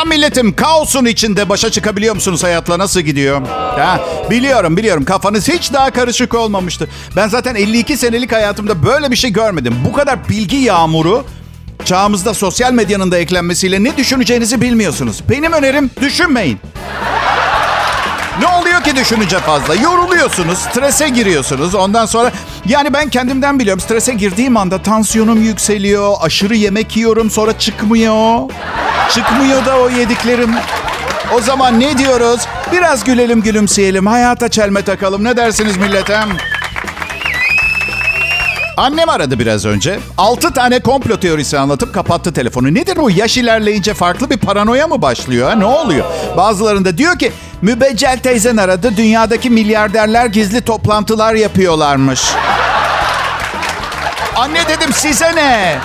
Selam milletim. Kaosun içinde başa çıkabiliyor musunuz hayatla? Nasıl gidiyor? Ha, biliyorum biliyorum. Kafanız hiç daha karışık olmamıştı. Ben zaten 52 senelik hayatımda böyle bir şey görmedim. Bu kadar bilgi yağmuru çağımızda sosyal medyanın da eklenmesiyle ne düşüneceğinizi bilmiyorsunuz. Benim önerim düşünmeyin. Ne oluyor ki düşününce fazla? Yoruluyorsunuz, strese giriyorsunuz. Ondan sonra yani ben kendimden biliyorum. Strese girdiğim anda tansiyonum yükseliyor. Aşırı yemek yiyorum sonra çıkmıyor. Çıkmıyor da o yediklerim. O zaman ne diyoruz? Biraz gülelim gülümseyelim. Hayata çelme takalım. Ne dersiniz milletem? Annem aradı biraz önce. Altı tane komplo teorisi anlatıp kapattı telefonu. Nedir bu? Yaş ilerleyince farklı bir paranoya mı başlıyor? Ha? Ne oluyor? Bazılarında diyor ki mübeccel teyzen aradı. Dünyadaki milyarderler gizli toplantılar yapıyorlarmış. Anne dedim size ne?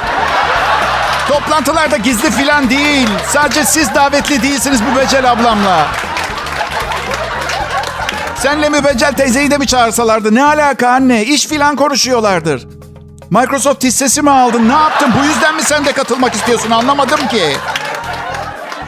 Toplantılar da gizli filan değil. Sadece siz davetli değilsiniz mübeccel ablamla. Senle mübeccel teyzeyi de mi çağırsalardı? Ne alaka anne? İş filan konuşuyorlardır. Microsoft hissesi mi aldın? Ne yaptın? Bu yüzden mi sen de katılmak istiyorsun? Anlamadım ki.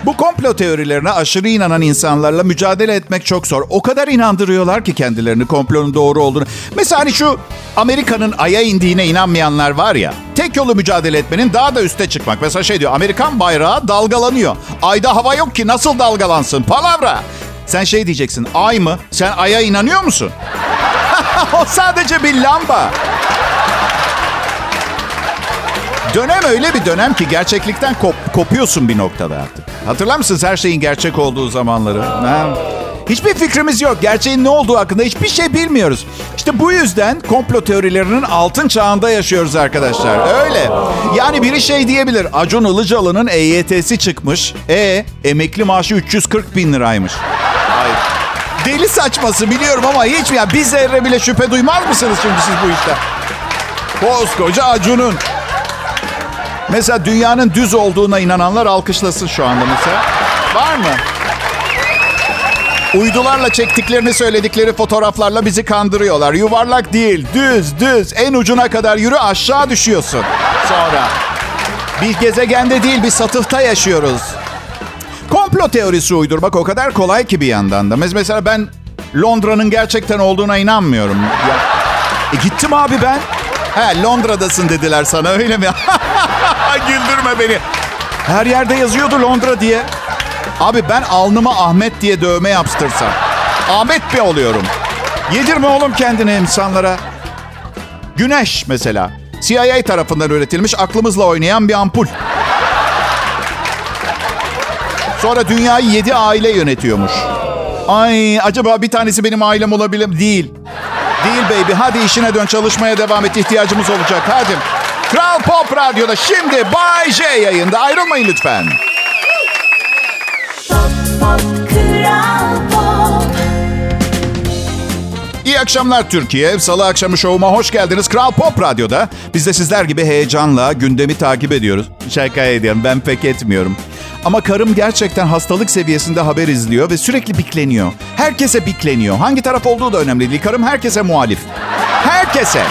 Bu komplo teorilerine aşırı inanan insanlarla mücadele etmek çok zor. O kadar inandırıyorlar ki kendilerini komplonun doğru olduğunu. Mesela hani şu Amerika'nın aya indiğine inanmayanlar var ya. Tek yolu mücadele etmenin daha da üste çıkmak. Mesela şey diyor Amerikan bayrağı dalgalanıyor. Ayda hava yok ki nasıl dalgalansın? Palavra. Sen şey diyeceksin ay mı? Sen aya inanıyor musun? o sadece bir lamba. Dönem öyle bir dönem ki gerçeklikten kop- kopuyorsun bir noktada artık. Hatırlar mısınız her şeyin gerçek olduğu zamanları? Ha? Hiçbir fikrimiz yok. Gerçeğin ne olduğu hakkında hiçbir şey bilmiyoruz. İşte bu yüzden komplo teorilerinin altın çağında yaşıyoruz arkadaşlar. Öyle. Yani biri şey diyebilir. Acun Ilıcalı'nın EYT'si çıkmış. E emekli maaşı 340 bin liraymış. Ay, deli saçması biliyorum ama hiç ya bir zerre bile şüphe duymaz mısınız şimdi siz bu işte? Koskoca Acun'un. Mesela dünyanın düz olduğuna inananlar alkışlasın şu anda mesela. Var mı? Uydularla çektiklerini söyledikleri fotoğraflarla bizi kandırıyorlar. Yuvarlak değil, düz, düz. En ucuna kadar yürü aşağı düşüyorsun. Sonra. Bir gezegende değil, bir satıhta yaşıyoruz. Komplo teorisi uydurmak o kadar kolay ki bir yandan da. Mesela ben Londra'nın gerçekten olduğuna inanmıyorum. Ya, e gittim abi ben. He Londra'dasın dediler sana öyle mi? Güldürme beni. Her yerde yazıyordu Londra diye. Abi ben alnıma Ahmet diye dövme yaptırsam. Ahmet mi oluyorum? Yedirme oğlum kendini insanlara. Güneş mesela. CIA tarafından üretilmiş aklımızla oynayan bir ampul. Sonra dünyayı yedi aile yönetiyormuş. Ay acaba bir tanesi benim ailem olabilir? Değil. Değil baby. Hadi işine dön çalışmaya devam et. İhtiyacımız olacak. Hadi. Kral Pop Radyo'da şimdi Bay J yayında. Ayrılmayın lütfen. Pop, pop, Kral Pop. İyi akşamlar Türkiye. Salı akşamı şovuma hoş geldiniz. Kral Pop Radyo'da. Biz de sizler gibi heyecanla gündemi takip ediyoruz. Şaka ediyorum ben pek etmiyorum. Ama karım gerçekten hastalık seviyesinde haber izliyor ve sürekli bikleniyor. Herkese bikleniyor. Hangi taraf olduğu da önemli değil. Karım herkese muhalif. Herkese.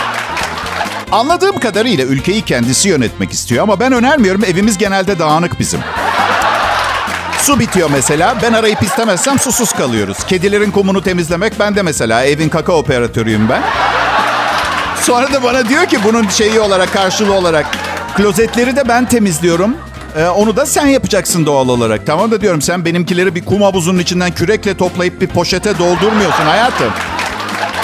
Anladığım kadarıyla ülkeyi kendisi yönetmek istiyor ama ben önermiyorum. Evimiz genelde dağınık bizim. Su bitiyor mesela. Ben arayıp istemezsem susuz kalıyoruz. Kedilerin kumunu temizlemek ben de mesela. Evin kaka operatörüyüm ben. Sonra da bana diyor ki bunun şeyi olarak karşılığı olarak klozetleri de ben temizliyorum. Ee, onu da sen yapacaksın doğal olarak. Tamam da diyorum sen benimkileri bir kum havuzunun içinden kürekle toplayıp bir poşete doldurmuyorsun hayatım.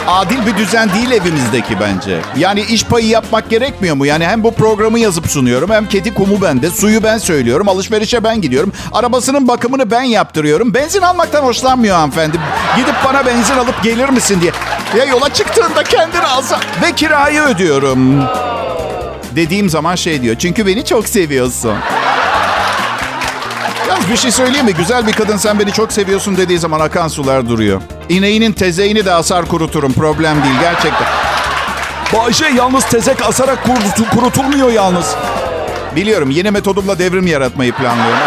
Adil bir düzen değil evimizdeki bence. Yani iş payı yapmak gerekmiyor mu? Yani hem bu programı yazıp sunuyorum hem kedi kumu bende, suyu ben söylüyorum, alışverişe ben gidiyorum. Arabasının bakımını ben yaptırıyorum. Benzin almaktan hoşlanmıyor hanımefendi. Gidip bana benzin alıp gelir misin diye. Ya yola çıktığında kendini alsa ve kirayı ödüyorum. Dediğim zaman şey diyor. Çünkü beni çok seviyorsun. Bir şey söyleyeyim mi? Güzel bir kadın sen beni çok seviyorsun dediği zaman akan sular duruyor. İneğinin tezeğini de asar kuruturum. Problem değil gerçekten. Bayşe yalnız tezek asarak kurutu- kurutulmuyor yalnız. Biliyorum yeni metodumla devrim yaratmayı planlıyorum.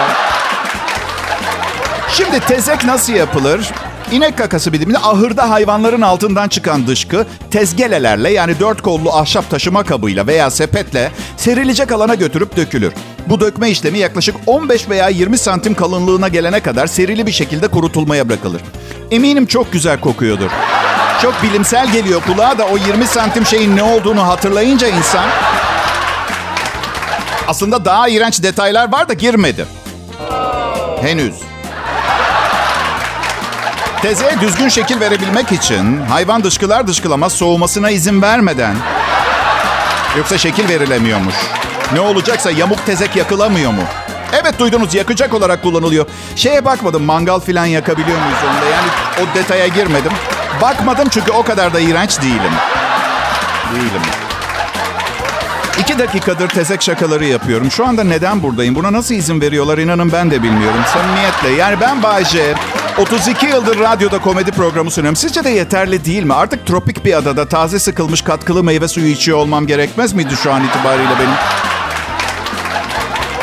Şimdi tezek nasıl yapılır? İnek kakası biliminde ahırda hayvanların altından çıkan dışkı tezgelelerle yani dört kollu ahşap taşıma kabıyla veya sepetle serilecek alana götürüp dökülür. Bu dökme işlemi yaklaşık 15 veya 20 santim kalınlığına gelene kadar serili bir şekilde kurutulmaya bırakılır. Eminim çok güzel kokuyordur. Çok bilimsel geliyor kulağa da o 20 santim şeyin ne olduğunu hatırlayınca insan... Aslında daha iğrenç detaylar var da girmedi. Henüz. Tezeye düzgün şekil verebilmek için hayvan dışkılar dışkılamaz soğumasına izin vermeden yoksa şekil verilemiyormuş. Ne olacaksa yamuk tezek yakılamıyor mu? Evet duydunuz yakacak olarak kullanılıyor. Şeye bakmadım mangal filan yakabiliyor muyuz onda yani o detaya girmedim. Bakmadım çünkü o kadar da iğrenç değilim. Değilim. İki dakikadır tezek şakaları yapıyorum. Şu anda neden buradayım? Buna nasıl izin veriyorlar inanın ben de bilmiyorum. Samimiyetle. Yani ben Bayce. 32 yıldır radyoda komedi programı sunuyorum. Sizce de yeterli değil mi? Artık tropik bir adada taze sıkılmış katkılı meyve suyu içiyor olmam gerekmez miydi şu an itibariyle benim?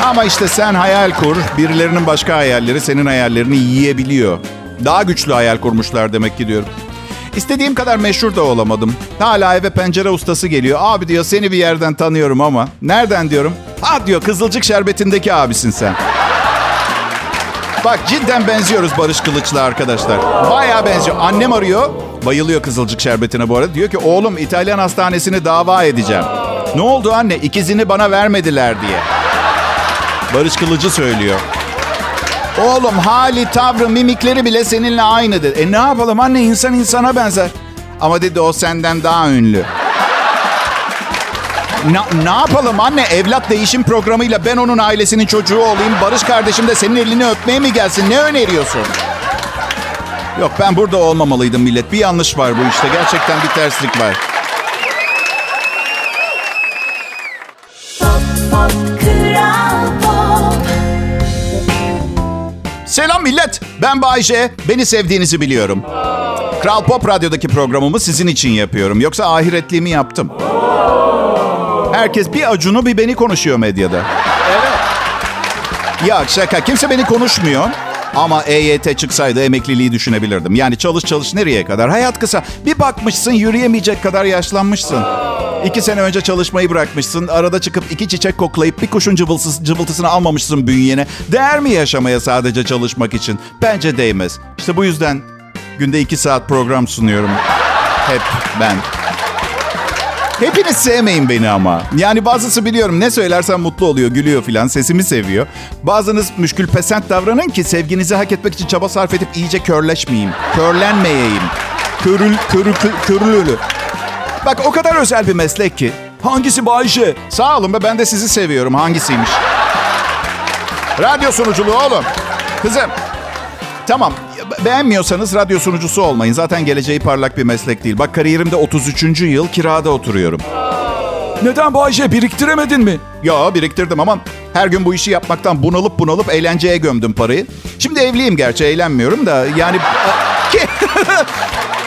Ama işte sen hayal kur. Birilerinin başka hayalleri senin hayallerini yiyebiliyor. Daha güçlü hayal kurmuşlar demek ki diyorum. İstediğim kadar meşhur da olamadım. Hala eve pencere ustası geliyor. Abi diyor seni bir yerden tanıyorum ama. Nereden diyorum? Ha diyor Kızılcık Şerbeti'ndeki abisin sen. Bak cidden benziyoruz Barış Kılıç'la arkadaşlar. Bayağı benziyor. Annem arıyor. Bayılıyor Kızılcık Şerbeti'ne bu arada. Diyor ki oğlum İtalyan hastanesini dava edeceğim. Ne oldu anne? İkizini bana vermediler diye. Barış Kılıcı söylüyor. Oğlum hali, tavrı, mimikleri bile seninle aynı dedi. E ne yapalım anne insan insana benzer. Ama dedi o senden daha ünlü. Ne, ne yapalım anne evlat değişim programıyla ben onun ailesinin çocuğu olayım. Barış kardeşim de senin elini öpmeye mi gelsin? Ne öneriyorsun? Yok ben burada olmamalıydım millet. Bir yanlış var bu işte. Gerçekten bir terslik var. Selam millet. Ben Bayce. Beni sevdiğinizi biliyorum. Kral Pop Radyo'daki programımı sizin için yapıyorum. Yoksa ahiretliğimi yaptım. Herkes bir Acun'u bir beni konuşuyor medyada. Evet. Ya şaka. Kimse beni konuşmuyor. Ama EYT çıksaydı emekliliği düşünebilirdim. Yani çalış çalış nereye kadar? Hayat kısa. Bir bakmışsın yürüyemeyecek kadar yaşlanmışsın. İki sene önce çalışmayı bırakmışsın. Arada çıkıp iki çiçek koklayıp bir kuşun cıvılsız, cıvıltısını almamışsın bünyene. Değer mi yaşamaya sadece çalışmak için? Bence değmez. İşte bu yüzden günde iki saat program sunuyorum. Hep ben. Hepiniz sevmeyin beni ama. Yani bazısı biliyorum ne söylersem mutlu oluyor, gülüyor filan, sesimi seviyor. Bazınız müşkül pesent davranın ki sevginizi hak etmek için çaba sarf edip iyice körleşmeyeyim. Körlenmeyeyim. Körül, körül, körülülü. Bak o kadar özel bir meslek ki. Hangisi Bayşe? Sağ olun be ben de sizi seviyorum. Hangisiymiş? Radyo sunuculuğu oğlum. Kızım. Tamam. Beğenmiyorsanız radyo sunucusu olmayın. Zaten geleceği parlak bir meslek değil. Bak kariyerimde 33. yıl kirada oturuyorum. Neden Bayşe biriktiremedin mi? Ya biriktirdim ama her gün bu işi yapmaktan bunalıp bunalıp eğlenceye gömdüm parayı. Şimdi evliyim gerçi eğlenmiyorum da yani...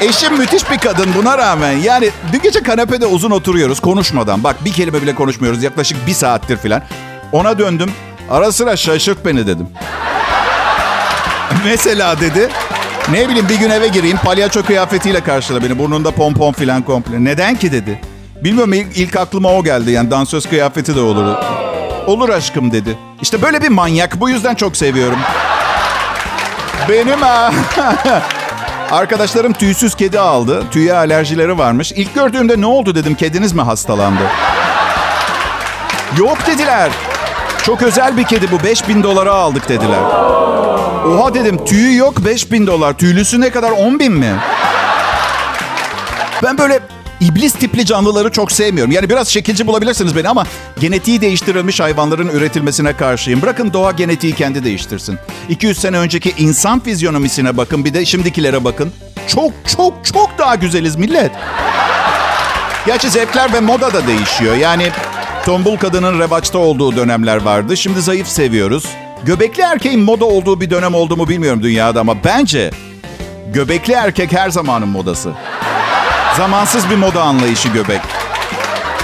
Eşim müthiş bir kadın buna rağmen. Yani dün gece kanepede uzun oturuyoruz konuşmadan. Bak bir kelime bile konuşmuyoruz yaklaşık bir saattir filan. Ona döndüm. Ara sıra şaşırt beni dedim. Mesela dedi. Ne bileyim bir gün eve gireyim palyaço kıyafetiyle karşıla beni. Burnunda pompon filan komple. Neden ki dedi. Bilmiyorum ilk, ilk aklıma o geldi. Yani dansöz kıyafeti de olur. Olur aşkım dedi. İşte böyle bir manyak. Bu yüzden çok seviyorum. Benim ha. Arkadaşlarım tüysüz kedi aldı. Tüye alerjileri varmış. İlk gördüğümde ne oldu dedim. Kediniz mi hastalandı? Yok dediler. Çok özel bir kedi bu. 5000 dolara aldık dediler. Oha dedim tüyü yok 5000 dolar. Tüylüsü ne kadar 10 bin mi? Ben böyle iblis tipli canlıları çok sevmiyorum. Yani biraz şekilci bulabilirsiniz beni ama genetiği değiştirilmiş hayvanların üretilmesine karşıyım. Bırakın doğa genetiği kendi değiştirsin. 200 sene önceki insan fizyonomisine bakın bir de şimdikilere bakın. Çok çok çok daha güzeliz millet. Gerçi zevkler ve moda da değişiyor. Yani tombul kadının revaçta olduğu dönemler vardı. Şimdi zayıf seviyoruz. Göbekli erkeğin moda olduğu bir dönem oldu mu bilmiyorum dünyada ama bence göbekli erkek her zamanın modası. Zamansız bir moda anlayışı göbek.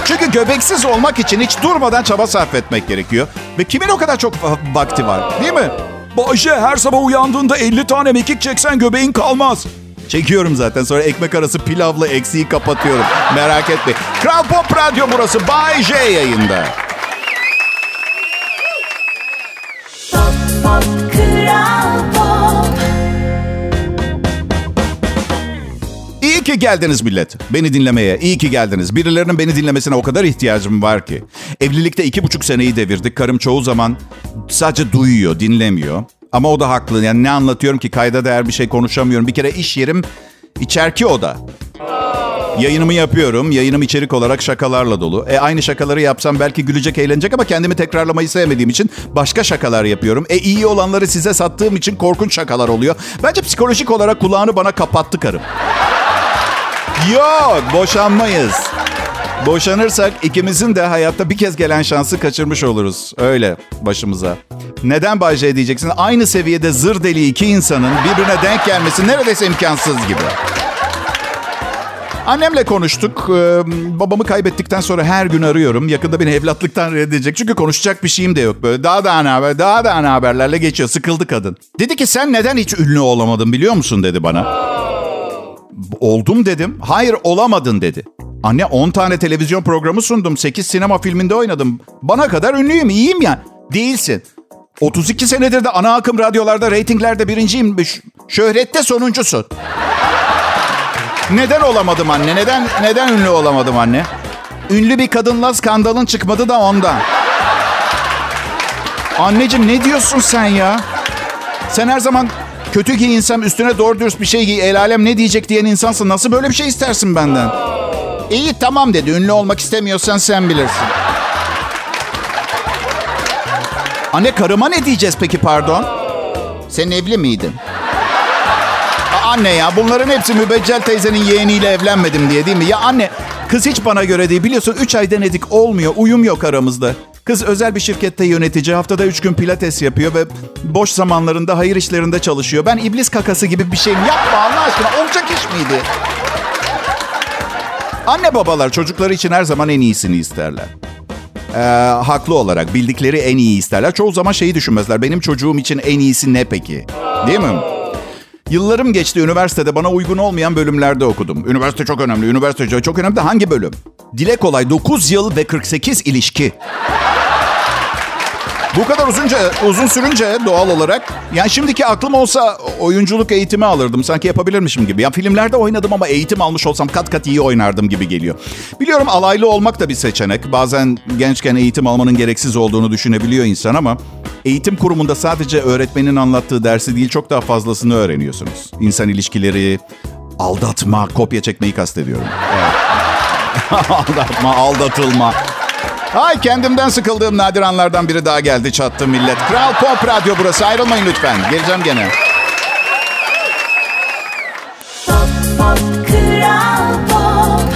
Çünkü göbeksiz olmak için hiç durmadan çaba sarf etmek gerekiyor. Ve kimin o kadar çok vakti var değil mi? Bayşe her sabah uyandığında 50 tane mekik çeksen göbeğin kalmaz. Çekiyorum zaten sonra ekmek arası pilavla eksiği kapatıyorum. Merak etme. Kral Pop Radyo burası Bay J yayında. Ki geldiniz millet. Beni dinlemeye. İyi ki geldiniz. Birilerinin beni dinlemesine o kadar ihtiyacım var ki. Evlilikte iki buçuk seneyi devirdik. Karım çoğu zaman sadece duyuyor, dinlemiyor. Ama o da haklı. Yani ne anlatıyorum ki kayda değer bir şey konuşamıyorum. Bir kere iş yerim içerki oda. Yayınımı yapıyorum. Yayınım içerik olarak şakalarla dolu. E aynı şakaları yapsam belki gülecek, eğlenecek ama kendimi tekrarlamayı sevmediğim için başka şakalar yapıyorum. E iyi olanları size sattığım için korkunç şakalar oluyor. Bence psikolojik olarak kulağını bana kapattı karım. Yok, boşanmayız. Boşanırsak ikimizin de hayatta bir kez gelen şansı kaçırmış oluruz. Öyle başımıza. Neden Bay J diyeceksin? Aynı seviyede zır deli iki insanın birbirine denk gelmesi neredeyse imkansız gibi. Annemle konuştuk. Ee, babamı kaybettikten sonra her gün arıyorum. Yakında beni evlatlıktan reddedecek. Çünkü konuşacak bir şeyim de yok. Böyle daha da ana haber, daha da ana haberlerle geçiyor. Sıkıldı kadın. Dedi ki sen neden hiç ünlü olamadın biliyor musun dedi bana. Oldum dedim. Hayır olamadın dedi. Anne 10 tane televizyon programı sundum. 8 sinema filminde oynadım. Bana kadar ünlüyüm, iyiyim ya. Değilsin. 32 senedir de ana akım radyolarda, reytinglerde birinciyim. Şöhrette sonuncusun. Neden olamadım anne? Neden neden ünlü olamadım anne? Ünlü bir kadınla skandalın çıkmadı da ondan. Anneciğim ne diyorsun sen ya? Sen her zaman kötü giyinsem üstüne doğru dürüst bir şey giy. El alem ne diyecek diyen insansın. Nasıl böyle bir şey istersin benden? İyi tamam dedi. Ünlü olmak istemiyorsan sen bilirsin. Anne karıma ne diyeceğiz peki pardon? Sen evli miydin? Anne ya bunların hepsi Mübeccel teyzenin yeğeniyle evlenmedim diye değil mi? Ya anne kız hiç bana göre değil. Biliyorsun 3 ay denedik olmuyor. Uyum yok aramızda. Kız özel bir şirkette yönetici. Haftada 3 gün pilates yapıyor ve boş zamanlarında hayır işlerinde çalışıyor. Ben iblis kakası gibi bir şeyim. Yapma Allah aşkına. Olacak iş miydi? Anne babalar çocukları için her zaman en iyisini isterler. Ee, haklı olarak bildikleri en iyi isterler. Çoğu zaman şeyi düşünmezler. Benim çocuğum için en iyisi ne peki? Değil mi? Yıllarım geçti üniversitede bana uygun olmayan bölümlerde okudum. Üniversite çok önemli. Üniversite çok önemli hangi bölüm? Dile kolay 9 yıl ve 48 ilişki. Bu kadar uzunca uzun sürünce doğal olarak yani şimdiki aklım olsa oyunculuk eğitimi alırdım. Sanki yapabilirmişim gibi. Ya filmlerde oynadım ama eğitim almış olsam kat kat iyi oynardım gibi geliyor. Biliyorum alaylı olmak da bir seçenek. Bazen gençken eğitim almanın gereksiz olduğunu düşünebiliyor insan ama eğitim kurumunda sadece öğretmenin anlattığı dersi değil çok daha fazlasını öğreniyorsunuz. İnsan ilişkileri, aldatma, kopya çekmeyi kastediyorum. Evet. Aldatma, aldatılma. Ay kendimden sıkıldığım nadir anlardan biri daha geldi çattı millet. Kral Pop Radyo burası ayrılmayın lütfen. Geleceğim gene. Pop pop kral pop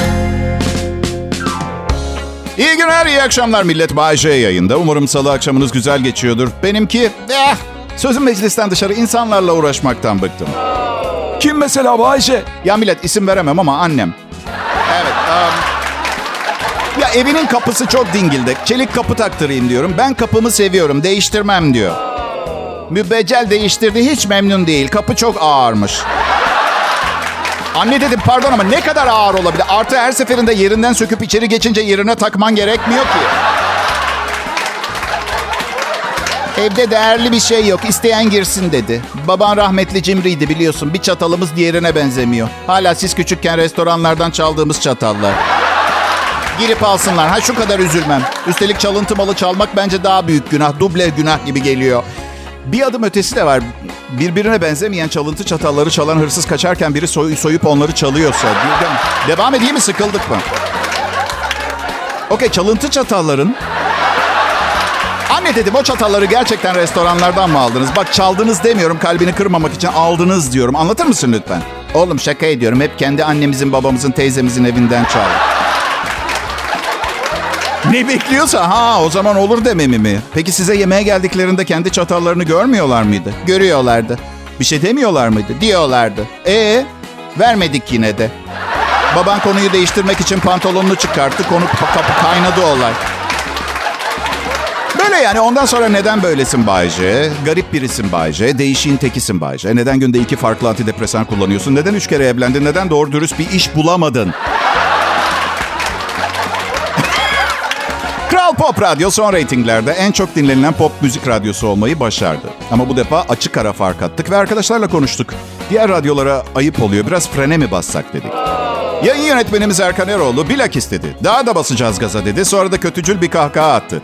İyi günler, iyi akşamlar millet. Bay J yayında. Umarım salı akşamınız güzel geçiyordur. Benimki, eh, sözüm meclisten dışarı insanlarla uğraşmaktan bıktım. Kim mesela Bay J? Ya millet isim veremem ama annem. Evet. um, ya evinin kapısı çok dingildek. Çelik kapı taktırayım diyorum. Ben kapımı seviyorum, değiştirmem diyor. Mübeccel değiştirdi, hiç memnun değil. Kapı çok ağırmış. Anne dedim pardon ama ne kadar ağır olabilir? Artı her seferinde yerinden söküp içeri geçince yerine takman gerekmiyor ki. Evde değerli bir şey yok. İsteyen girsin dedi. Baban rahmetli cimriydi biliyorsun. Bir çatalımız diğerine benzemiyor. Hala siz küçükken restoranlardan çaldığımız çatallar. Girip alsınlar. Ha şu kadar üzülmem. Üstelik çalıntı malı çalmak bence daha büyük günah. Duble günah gibi geliyor. Bir adım ötesi de var. Birbirine benzemeyen çalıntı çatalları çalan hırsız kaçarken biri soy- soyup onları çalıyorsa. Devam edeyim mi? Sıkıldık mı? Okey çalıntı çatalların... Anne dedim o çatalları gerçekten restoranlardan mı aldınız? Bak çaldınız demiyorum kalbini kırmamak için aldınız diyorum. Anlatır mısın lütfen? Oğlum şaka ediyorum. Hep kendi annemizin, babamızın, teyzemizin evinden çaldım. Ne bekliyorsa ha o zaman olur dememi mi? Peki size yemeğe geldiklerinde kendi çatallarını görmüyorlar mıydı? Görüyorlardı. Bir şey demiyorlar mıydı? Diyorlardı. E vermedik yine de. Baban konuyu değiştirmek için pantolonunu çıkarttı. Konu kapı kaynadı olay. Böyle yani ondan sonra neden böylesin Bayce? Garip birisin Bayce. Değişiğin tekisin Bayce. Neden günde iki farklı antidepresan kullanıyorsun? Neden üç kere evlendin? Neden doğru dürüst bir iş bulamadın? Kral Pop Radyo son reytinglerde en çok dinlenilen pop müzik radyosu olmayı başardı. Ama bu defa açık ara fark attık ve arkadaşlarla konuştuk. Diğer radyolara ayıp oluyor. Biraz frene mi bassak dedik. Yayın yönetmenimiz Erkan Eroğlu bilak istedi. Daha da basacağız gaza dedi. Sonra da kötücül bir kahkaha attı.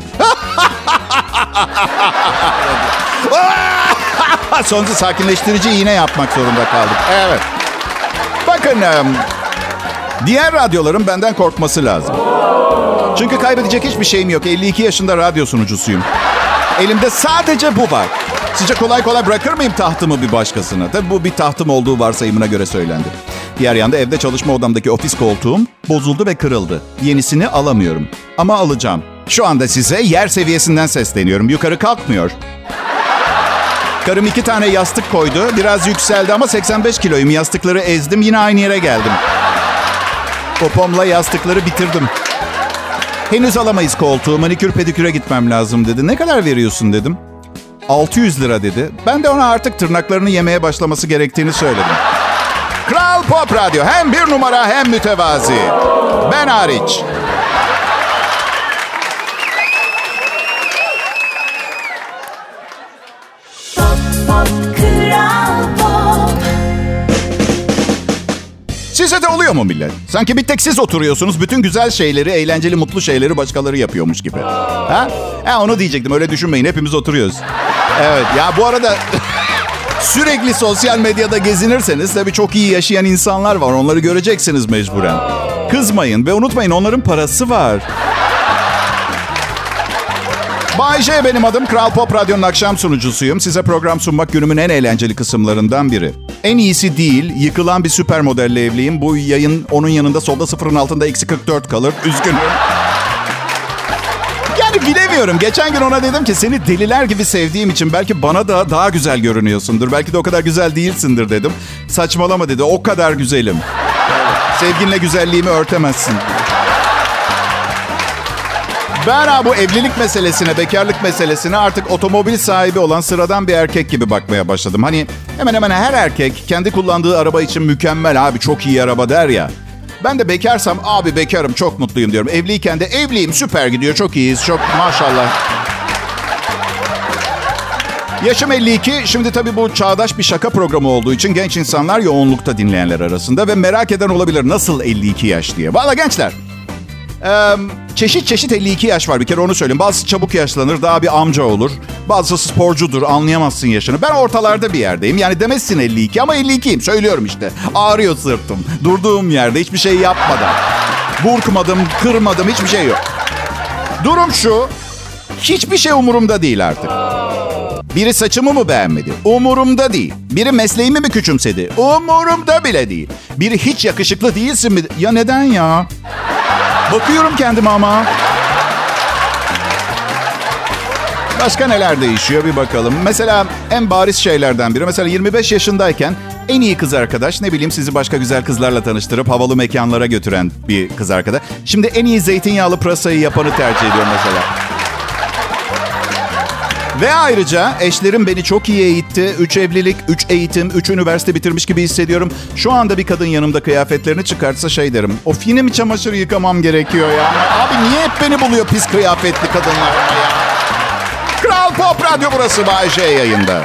Sonucu sakinleştirici iğne yapmak zorunda kaldık. Evet. Bakın diğer radyoların benden korkması lazım. Çünkü kaybedecek hiçbir şeyim yok. 52 yaşında radyo sunucusuyum. Elimde sadece bu var. Sizce kolay kolay bırakır mıyım tahtımı bir başkasına? Tabii bu bir tahtım olduğu varsayımına göre söylendi. Diğer yanda evde çalışma odamdaki ofis koltuğum bozuldu ve kırıldı. Yenisini alamıyorum. Ama alacağım. Şu anda size yer seviyesinden sesleniyorum. Yukarı kalkmıyor. Karım iki tane yastık koydu. Biraz yükseldi ama 85 kiloyum. Yastıkları ezdim. Yine aynı yere geldim. Popomla yastıkları bitirdim. Henüz alamayız koltuğu. Manikür pediküre gitmem lazım dedi. Ne kadar veriyorsun dedim. 600 lira dedi. Ben de ona artık tırnaklarını yemeye başlaması gerektiğini söyledim. Kral Pop Radyo hem bir numara hem mütevazi. Ben hariç. Mu millet? Sanki bir tek siz oturuyorsunuz. Bütün güzel şeyleri, eğlenceli, mutlu şeyleri başkaları yapıyormuş gibi. Ha? Ha onu diyecektim. Öyle düşünmeyin. Hepimiz oturuyoruz. Evet. Ya bu arada sürekli sosyal medyada gezinirseniz tabii çok iyi yaşayan insanlar var. Onları göreceksiniz mecburen. Kızmayın ve unutmayın onların parası var. Bay J benim adım. Kral Pop Radyo'nun akşam sunucusuyum. Size program sunmak günümün en eğlenceli kısımlarından biri. En iyisi değil, yıkılan bir süper modelle evliyim. Bu yayın onun yanında solda sıfırın altında eksi 44 kalır. Üzgünüm. Yani bilemiyorum. Geçen gün ona dedim ki seni deliler gibi sevdiğim için belki bana da daha güzel görünüyorsundur. Belki de o kadar güzel değilsindir dedim. Saçmalama dedi. O kadar güzelim. Sevginle güzelliğimi örtemezsin. Ben ha bu evlilik meselesine, bekarlık meselesine artık otomobil sahibi olan sıradan bir erkek gibi bakmaya başladım. Hani hemen hemen her erkek kendi kullandığı araba için mükemmel abi çok iyi araba der ya. Ben de bekarsam abi bekarım çok mutluyum diyorum. Evliyken de evliyim süper gidiyor çok iyiyiz çok maşallah. Yaşım 52. Şimdi tabii bu çağdaş bir şaka programı olduğu için genç insanlar yoğunlukta dinleyenler arasında ve merak eden olabilir nasıl 52 yaş diye. Valla gençler ee, çeşit çeşit 52 yaş var bir kere onu söyleyeyim. Bazısı çabuk yaşlanır daha bir amca olur. Bazısı sporcudur anlayamazsın yaşını. Ben ortalarda bir yerdeyim. Yani demezsin 52 ama 52'yim söylüyorum işte. Ağrıyor sırtım. Durduğum yerde hiçbir şey yapmadan. Burkmadım, kırmadım hiçbir şey yok. Durum şu. Hiçbir şey umurumda değil artık. Biri saçımı mı beğenmedi? Umurumda değil. Biri mesleğimi mi küçümsedi? Umurumda bile değil. Biri hiç yakışıklı değilsin mi? Ya neden ya? Bakıyorum kendime ama. Başka neler değişiyor bir bakalım. Mesela en bariz şeylerden biri. Mesela 25 yaşındayken en iyi kız arkadaş ne bileyim sizi başka güzel kızlarla tanıştırıp havalı mekanlara götüren bir kız arkadaş. Şimdi en iyi zeytinyağlı pırasayı yapanı tercih ediyorum mesela. Ve ayrıca eşlerim beni çok iyi eğitti. Üç evlilik, üç eğitim, üç üniversite bitirmiş gibi hissediyorum. Şu anda bir kadın yanımda kıyafetlerini çıkartsa şey derim. Of yine mi çamaşır yıkamam gerekiyor ya? Abi niye hep beni buluyor pis kıyafetli kadınlar ya? Kral Pop Radyo burası Bay J yayında.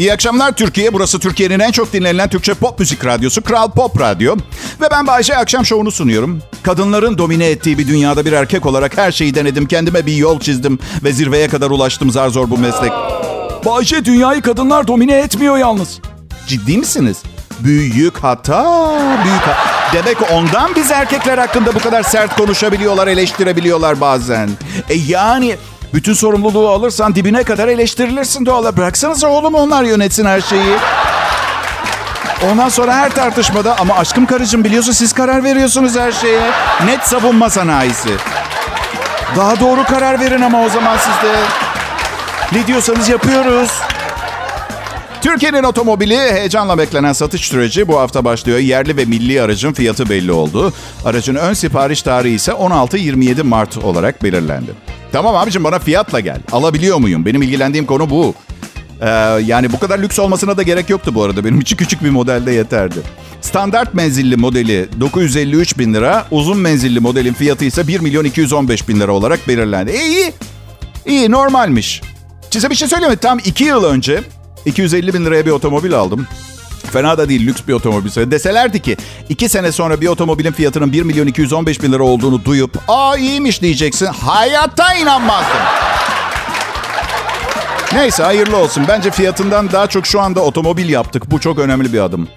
İyi akşamlar Türkiye. Burası Türkiye'nin en çok dinlenilen Türkçe pop müzik radyosu Kral Pop Radyo. Ve ben Bayce akşam şovunu sunuyorum. Kadınların domine ettiği bir dünyada bir erkek olarak her şeyi denedim. Kendime bir yol çizdim ve zirveye kadar ulaştım zar zor bu meslek. Bayce dünyayı kadınlar domine etmiyor yalnız. Ciddi misiniz? Büyük hata, büyük hata. Demek ondan biz erkekler hakkında bu kadar sert konuşabiliyorlar, eleştirebiliyorlar bazen. E yani bütün sorumluluğu alırsan dibine kadar eleştirilirsin doğal. Bıraksanıza oğlum onlar yönetsin her şeyi. Ondan sonra her tartışmada ama aşkım karıcığım biliyorsun siz karar veriyorsunuz her şeye. Net savunma sanayisi. Daha doğru karar verin ama o zaman siz de. Ne diyorsanız yapıyoruz. Türkiye'nin otomobili heyecanla beklenen satış süreci bu hafta başlıyor. Yerli ve milli aracın fiyatı belli oldu. Aracın ön sipariş tarihi ise 16-27 Mart olarak belirlendi. Tamam abicim bana fiyatla gel. Alabiliyor muyum? Benim ilgilendiğim konu bu. Ee, yani bu kadar lüks olmasına da gerek yoktu bu arada. Benim için küçük bir modelde yeterdi. Standart menzilli modeli 953 bin lira. Uzun menzilli modelin fiyatı ise 1 milyon 215 bin lira olarak belirlendi. E, iyi. İyi normalmiş. Size bir şey söyleyeyim mi? Tam 2 yıl önce 250 bin liraya bir otomobil aldım. Fena da değil lüks bir otomobil. Deselerdi ki 2 sene sonra bir otomobilin fiyatının 1 milyon 215 bin lira olduğunu duyup aa iyiymiş diyeceksin. Hayatta inanmazdım. Neyse hayırlı olsun. Bence fiyatından daha çok şu anda otomobil yaptık. Bu çok önemli bir adım.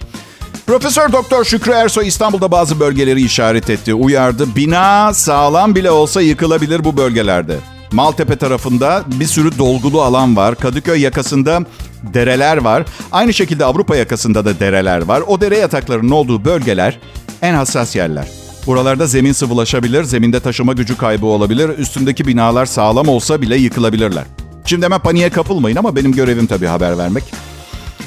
Profesör Doktor Şükrü Ersoy İstanbul'da bazı bölgeleri işaret etti. Uyardı. Bina sağlam bile olsa yıkılabilir bu bölgelerde. Maltepe tarafında bir sürü dolgulu alan var. Kadıköy yakasında dereler var. Aynı şekilde Avrupa yakasında da dereler var. O dere yataklarının olduğu bölgeler en hassas yerler. Buralarda zemin sıvılaşabilir, zeminde taşıma gücü kaybı olabilir. Üstündeki binalar sağlam olsa bile yıkılabilirler. Şimdi hemen paniğe kapılmayın ama benim görevim tabii haber vermek.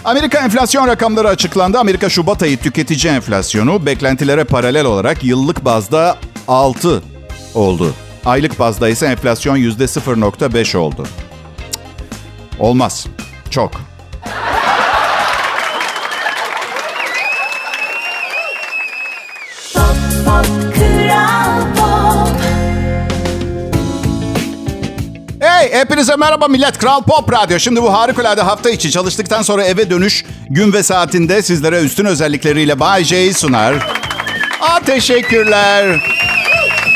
Amerika enflasyon rakamları açıklandı. Amerika Şubat ayı tüketici enflasyonu beklentilere paralel olarak yıllık bazda 6 oldu. Aylık bazda ise enflasyon %0.5 oldu. Cık. Olmaz. Çok. Pop, pop, Pop. Hey hepinize merhaba millet. Kral Pop Radyo. Şimdi bu harikulade hafta içi çalıştıktan sonra eve dönüş gün ve saatinde sizlere üstün özellikleriyle Bay J'yi sunar. Aa teşekkürler.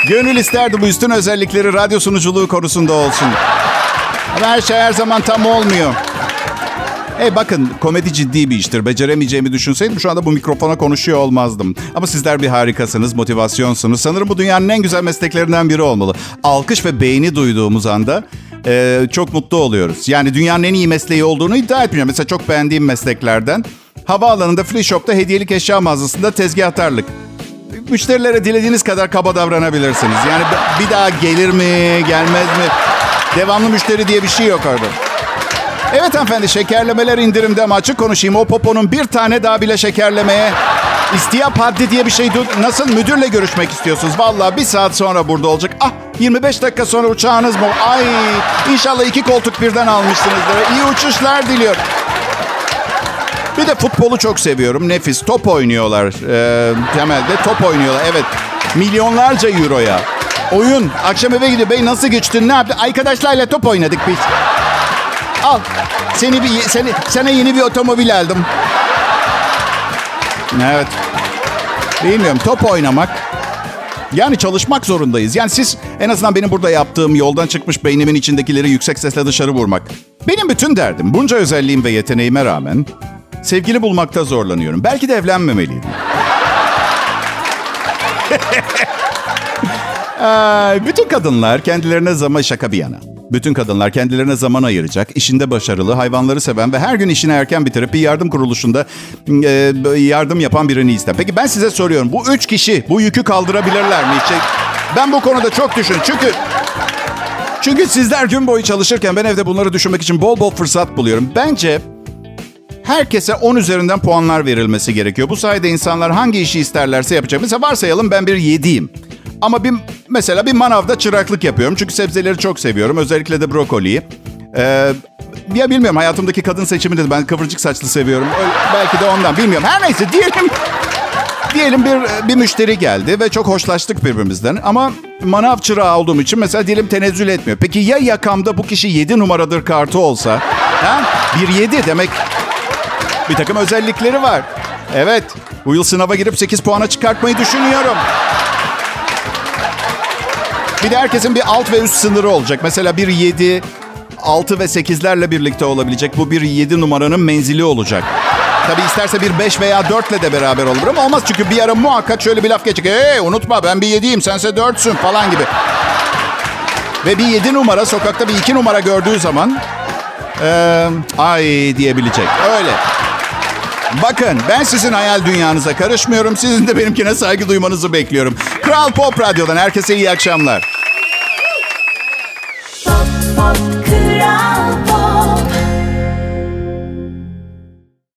Gönül isterdi bu üstün özellikleri radyo sunuculuğu konusunda olsun. Ama her şey her zaman tam olmuyor. Hey bakın komedi ciddi bir iştir. Beceremeyeceğimi düşünseydim şu anda bu mikrofona konuşuyor olmazdım. Ama sizler bir harikasınız, motivasyonsunuz. Sanırım bu dünyanın en güzel mesleklerinden biri olmalı. Alkış ve beğeni duyduğumuz anda e, çok mutlu oluyoruz. Yani dünyanın en iyi mesleği olduğunu iddia etmiyorum. Mesela çok beğendiğim mesleklerden havaalanında, free shop'ta, hediyelik eşya mağazasında tezgahtarlık. Müşterilere dilediğiniz kadar kaba davranabilirsiniz. Yani bir daha gelir mi, gelmez mi? Devamlı müşteri diye bir şey yok orada. Evet hanımefendi şekerlemeler indirimde ama açık konuşayım. O poponun bir tane daha bile şekerlemeye istiyap haddi diye bir şey nasıl müdürle görüşmek istiyorsunuz? Vallahi bir saat sonra burada olacak. Ah 25 dakika sonra uçağınız mı? Ay inşallah iki koltuk birden almışsınızdır. İyi uçuşlar diliyorum. Bir de futbolu çok seviyorum. Nefis. Top oynuyorlar. Ee, temelde top oynuyorlar. Evet. Milyonlarca euroya. Oyun. Akşam eve gidiyor. Bey nasıl geçtin? Ne yaptın? Arkadaşlarla top oynadık biz. Al. Seni bir seni sana yeni bir otomobil aldım. Evet. Bilmiyorum top oynamak. Yani çalışmak zorundayız. Yani siz en azından benim burada yaptığım yoldan çıkmış beynimin içindekileri yüksek sesle dışarı vurmak. Benim bütün derdim bunca özelliğim ve yeteneğime rağmen sevgili bulmakta zorlanıyorum. Belki de evlenmemeliydim. Ay, bütün kadınlar kendilerine zaman şaka bir yana. Bütün kadınlar kendilerine zaman ayıracak, işinde başarılı, hayvanları seven ve her gün işini erken bitirip bir yardım kuruluşunda e, yardım yapan birini ister. Peki ben size soruyorum. Bu üç kişi bu yükü kaldırabilirler mi? Şey, ben bu konuda çok düşün. Çünkü çünkü sizler gün boyu çalışırken ben evde bunları düşünmek için bol bol fırsat buluyorum. Bence herkese 10 üzerinden puanlar verilmesi gerekiyor. Bu sayede insanlar hangi işi isterlerse yapacak. Mesela varsayalım ben bir yediyim. Ama bir mesela bir manavda çıraklık yapıyorum. Çünkü sebzeleri çok seviyorum. Özellikle de brokoliyi. Ee, ya bilmiyorum hayatımdaki kadın seçimi de ben kıvırcık saçlı seviyorum. Belki de ondan bilmiyorum. Her neyse diyelim diyelim bir bir müşteri geldi ve çok hoşlaştık birbirimizden. Ama manav çırağı olduğum için mesela diyelim tenezzül etmiyor. Peki ya yakamda bu kişi 7 numaradır kartı olsa? Ha? Bir 7 demek bir takım özellikleri var. Evet. Bu yıl sınava girip 8 puana çıkartmayı düşünüyorum. Bir de herkesin bir alt ve üst sınırı olacak. Mesela bir 7, 6 ve 8'lerle birlikte olabilecek. Bu bir 7 numaranın menzili olacak. Tabii isterse bir 5 veya 4 ile de beraber olur ama olmaz. Çünkü bir ara muhakkak şöyle bir laf geçecek. Hey unutma ben bir 7'yim sense 4'sün falan gibi. Ve bir 7 numara sokakta bir 2 numara gördüğü zaman... eee, ay diyebilecek. Öyle. Bakın ben sizin hayal dünyanıza karışmıyorum. Sizin de benimkine saygı duymanızı bekliyorum. Kral Pop Radyo'dan herkese iyi akşamlar. Pop, pop, kral.